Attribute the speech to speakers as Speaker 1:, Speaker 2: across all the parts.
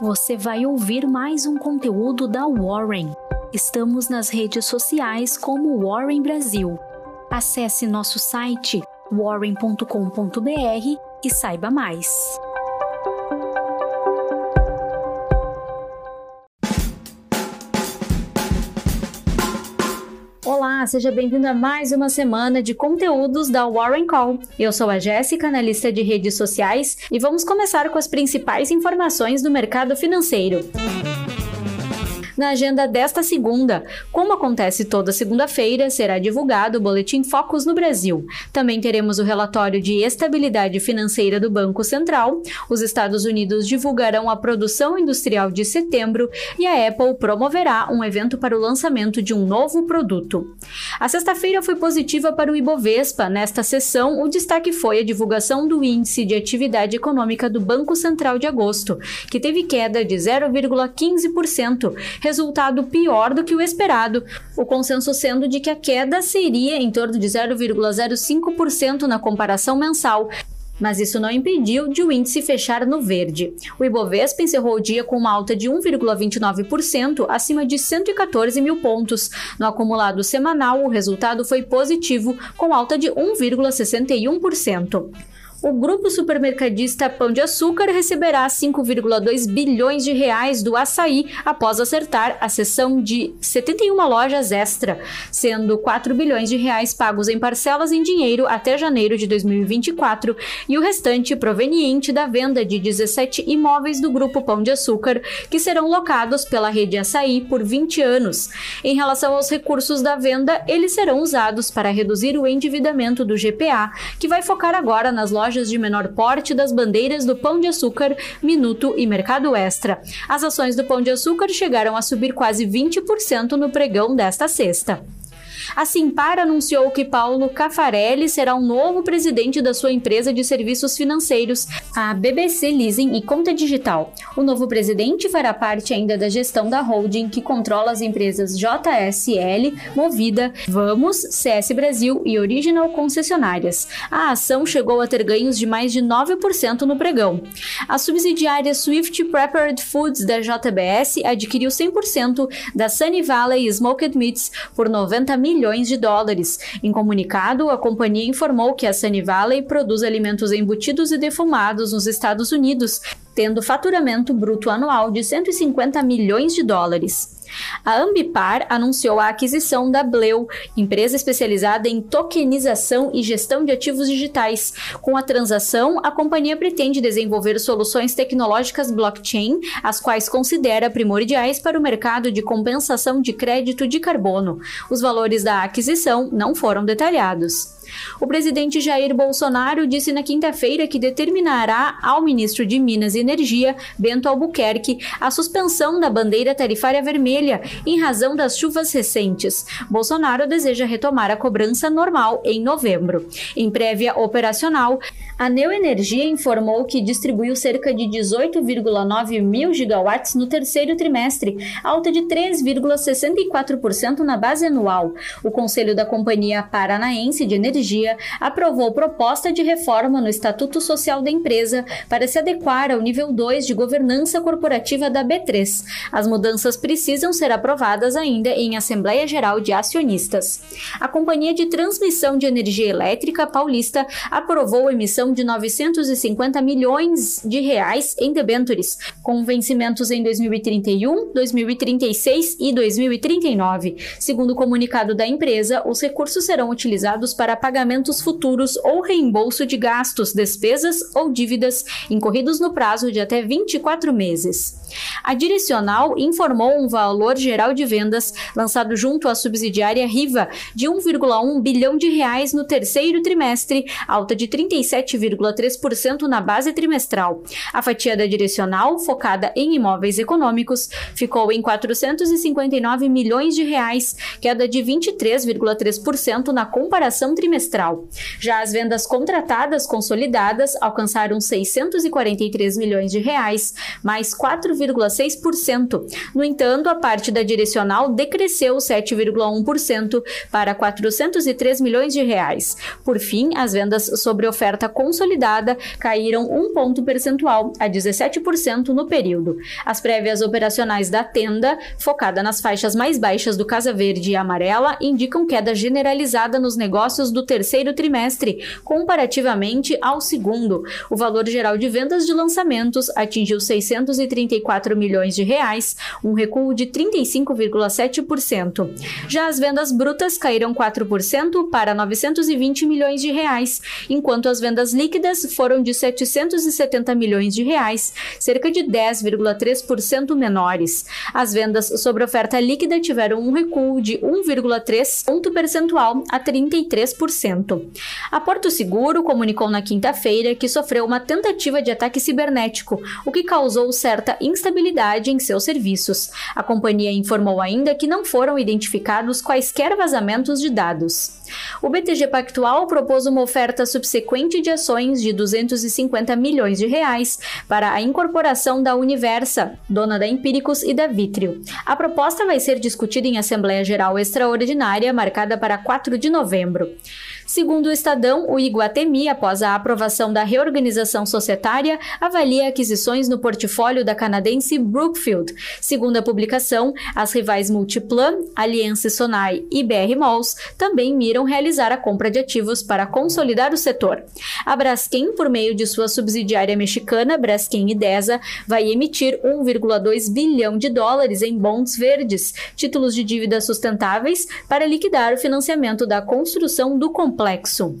Speaker 1: você vai ouvir mais um conteúdo da Warren. Estamos nas redes sociais como Warren Brasil. Acesse nosso site warren.com.br e saiba mais. Olá, seja bem-vindo a mais uma semana de conteúdos da Warren Call. Eu sou a Jéssica, analista de redes sociais, e vamos começar com as principais informações do mercado financeiro na agenda desta segunda. Como acontece toda segunda-feira, será divulgado o Boletim Focus no Brasil. Também teremos o relatório de estabilidade financeira do Banco Central. Os Estados Unidos divulgarão a produção industrial de setembro e a Apple promoverá um evento para o lançamento de um novo produto. A sexta-feira foi positiva para o Ibovespa. Nesta sessão, o destaque foi a divulgação do Índice de Atividade Econômica do Banco Central de agosto, que teve queda de 0,15%, resultado pior do que o esperado, o consenso sendo de que a queda seria em torno de 0,05% na comparação mensal, mas isso não impediu de o índice fechar no verde. O Ibovespa encerrou o dia com uma alta de 1,29%, acima de 114 mil pontos. No acumulado semanal, o resultado foi positivo, com alta de 1,61%. O grupo supermercadista Pão de Açúcar receberá 5,2 bilhões de reais do açaí após acertar a cessão de 71 lojas extra, sendo 4 bilhões de reais pagos em parcelas em dinheiro até janeiro de 2024 e o restante proveniente da venda de 17 imóveis do grupo Pão de Açúcar, que serão locados pela rede Açaí por 20 anos. Em relação aos recursos da venda, eles serão usados para reduzir o endividamento do GPA, que vai focar agora nas lojas lojas de menor porte das bandeiras do Pão de Açúcar, Minuto e Mercado Extra. As ações do Pão de Açúcar chegaram a subir quase 20% no pregão desta sexta. A Simpar anunciou que Paulo Cafarelli será o novo presidente da sua empresa de serviços financeiros, a BBC Leasing e Conta Digital. O novo presidente fará parte ainda da gestão da holding que controla as empresas JSL, Movida, Vamos, CS Brasil e Original Concessionárias. A ação chegou a ter ganhos de mais de 9% no pregão. A subsidiária Swift Prepared Foods da JBS adquiriu 100% da Sunny Valley Smoked Meats por 90 milhões milhões de dólares. Em comunicado, a companhia informou que a Sunny Valley produz alimentos embutidos e defumados nos Estados Unidos, tendo faturamento bruto anual de 150 milhões de dólares. A Ambipar anunciou a aquisição da Bleu, empresa especializada em tokenização e gestão de ativos digitais. Com a transação, a companhia pretende desenvolver soluções tecnológicas blockchain, as quais considera primordiais para o mercado de compensação de crédito de carbono. Os valores da aquisição não foram detalhados. O presidente Jair Bolsonaro disse na quinta-feira que determinará ao ministro de Minas e Energia, Bento Albuquerque, a suspensão da bandeira tarifária vermelha em razão das chuvas recentes. Bolsonaro deseja retomar a cobrança normal em novembro. Em prévia operacional, a Neoenergia informou que distribuiu cerca de 18,9 mil gigawatts no terceiro trimestre, alta de 3,64% na base anual. O Conselho da Companhia Paranaense de Energia Energia aprovou proposta de reforma no Estatuto Social da empresa para se adequar ao nível 2 de governança corporativa da B3. As mudanças precisam ser aprovadas ainda em Assembleia Geral de Acionistas. A Companhia de Transmissão de Energia Elétrica Paulista aprovou a emissão de 950 milhões de reais em debêntures, com vencimentos em 2031, 2036 e 2039. Segundo o comunicado da empresa, os recursos serão utilizados para pagar pagamentos futuros ou reembolso de gastos, despesas ou dívidas incorridos no prazo de até 24 meses. A Direcional informou um valor geral de vendas lançado junto à subsidiária Riva de 1,1 bilhão de reais no terceiro trimestre, alta de 37,3% na base trimestral. A fatia da Direcional, focada em imóveis econômicos, ficou em 459 milhões de reais, queda de 23,3% na comparação trimestral trimestral. Já as vendas contratadas consolidadas alcançaram 643 milhões de reais, mais 4,6%. No entanto, a parte da direcional decresceu 7,1% para 403 milhões de reais. Por fim, as vendas sobre oferta consolidada caíram um ponto percentual a 17% no período. As prévias operacionais da tenda, focada nas faixas mais baixas do Casa Verde e Amarela, indicam queda generalizada nos negócios do terceiro trimestre, comparativamente ao segundo. O valor geral de vendas de lançamentos atingiu 634 milhões de reais, um recuo de 35,7%. Já as vendas brutas caíram 4% para 920 milhões de reais, enquanto as vendas líquidas foram de 770 milhões de reais, cerca de 10,3% menores. As vendas sobre oferta líquida tiveram um recuo de 1,3 ponto percentual a 33%. A Porto Seguro comunicou na quinta-feira que sofreu uma tentativa de ataque cibernético, o que causou certa instabilidade em seus serviços. A companhia informou ainda que não foram identificados quaisquer vazamentos de dados. O BTG Pactual propôs uma oferta subsequente de ações de 250 milhões de reais para a incorporação da Universa, dona da Empíricos e da Vitrio. A proposta vai ser discutida em Assembleia Geral Extraordinária, marcada para 4 de novembro. Segundo o Estadão, o Iguatemi, após a aprovação da reorganização societária, avalia aquisições no portfólio da canadense Brookfield. Segundo a publicação, as rivais Multiplan, Aliança Sonai e BR Malls também miram realizar a compra de ativos para consolidar o setor. A Braskem, por meio de sua subsidiária mexicana, Braskem Idesa, vai emitir 1,2 bilhão de dólares em bonds verdes, títulos de dívida sustentáveis, para liquidar o financiamento da construção do complexo complexo.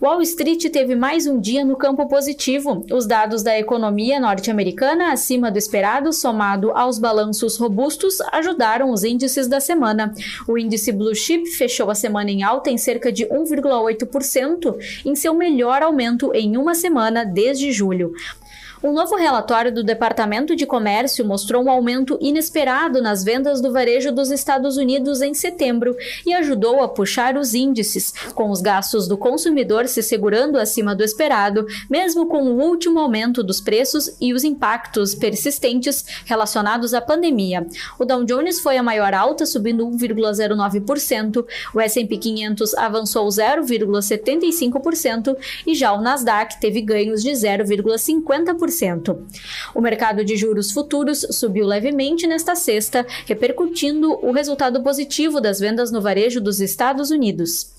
Speaker 1: Wall Street teve mais um dia no campo positivo. Os dados da economia norte-americana acima do esperado, somado aos balanços robustos, ajudaram os índices da semana. O índice Blue Chip fechou a semana em alta em cerca de 1,8%, em seu melhor aumento em uma semana desde julho. Um novo relatório do Departamento de Comércio mostrou um aumento inesperado nas vendas do varejo dos Estados Unidos em setembro e ajudou a puxar os índices, com os gastos do consumidor se segurando acima do esperado, mesmo com o último aumento dos preços e os impactos persistentes relacionados à pandemia. O Dow Jones foi a maior alta, subindo 1,09%, o S&P 500 avançou 0,75% e já o Nasdaq teve ganhos de 0,50%. O mercado de juros futuros subiu levemente nesta sexta, repercutindo o resultado positivo das vendas no varejo dos Estados Unidos.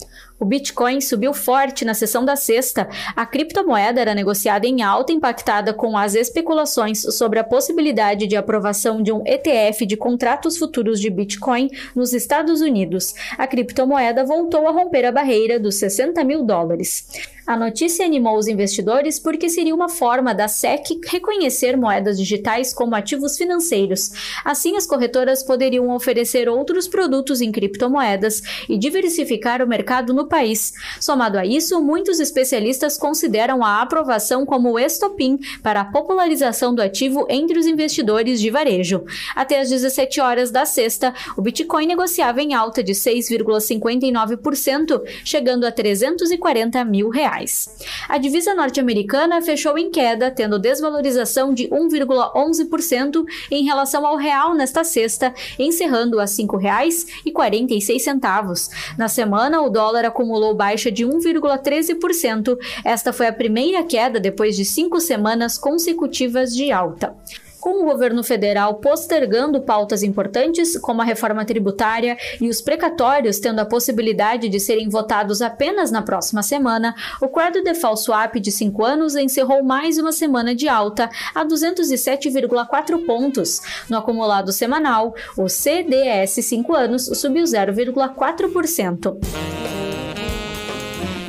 Speaker 1: O Bitcoin subiu forte na sessão da sexta. A criptomoeda era negociada em alta, impactada com as especulações sobre a possibilidade de aprovação de um ETF de contratos futuros de Bitcoin nos Estados Unidos. A criptomoeda voltou a romper a barreira dos 60 mil dólares. A notícia animou os investidores porque seria uma forma da SEC reconhecer moedas digitais como ativos financeiros. Assim, as corretoras poderiam oferecer outros produtos em criptomoedas e diversificar o mercado no país. Somado a isso, muitos especialistas consideram a aprovação como estopim para a popularização do ativo entre os investidores de varejo. Até às 17 horas da sexta, o Bitcoin negociava em alta de 6,59%, chegando a 340 mil reais reais. A divisa norte-americana fechou em queda, tendo desvalorização de 1,11% em relação ao real nesta sexta, encerrando a R$ 5,46. Na semana, o dólar acumulou baixa de 1,13%. Esta foi a primeira queda depois de cinco semanas consecutivas de alta com o governo federal postergando pautas importantes, como a reforma tributária e os precatórios tendo a possibilidade de serem votados apenas na próxima semana, o Credit Default Swap de 5 anos encerrou mais uma semana de alta a 207,4 pontos. No acumulado semanal, o CDS 5 anos subiu 0,4%.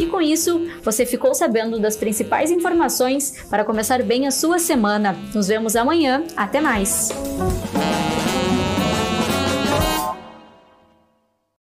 Speaker 1: E com isso, você ficou sabendo das principais informações para começar bem a sua semana. Nos vemos amanhã. Até mais!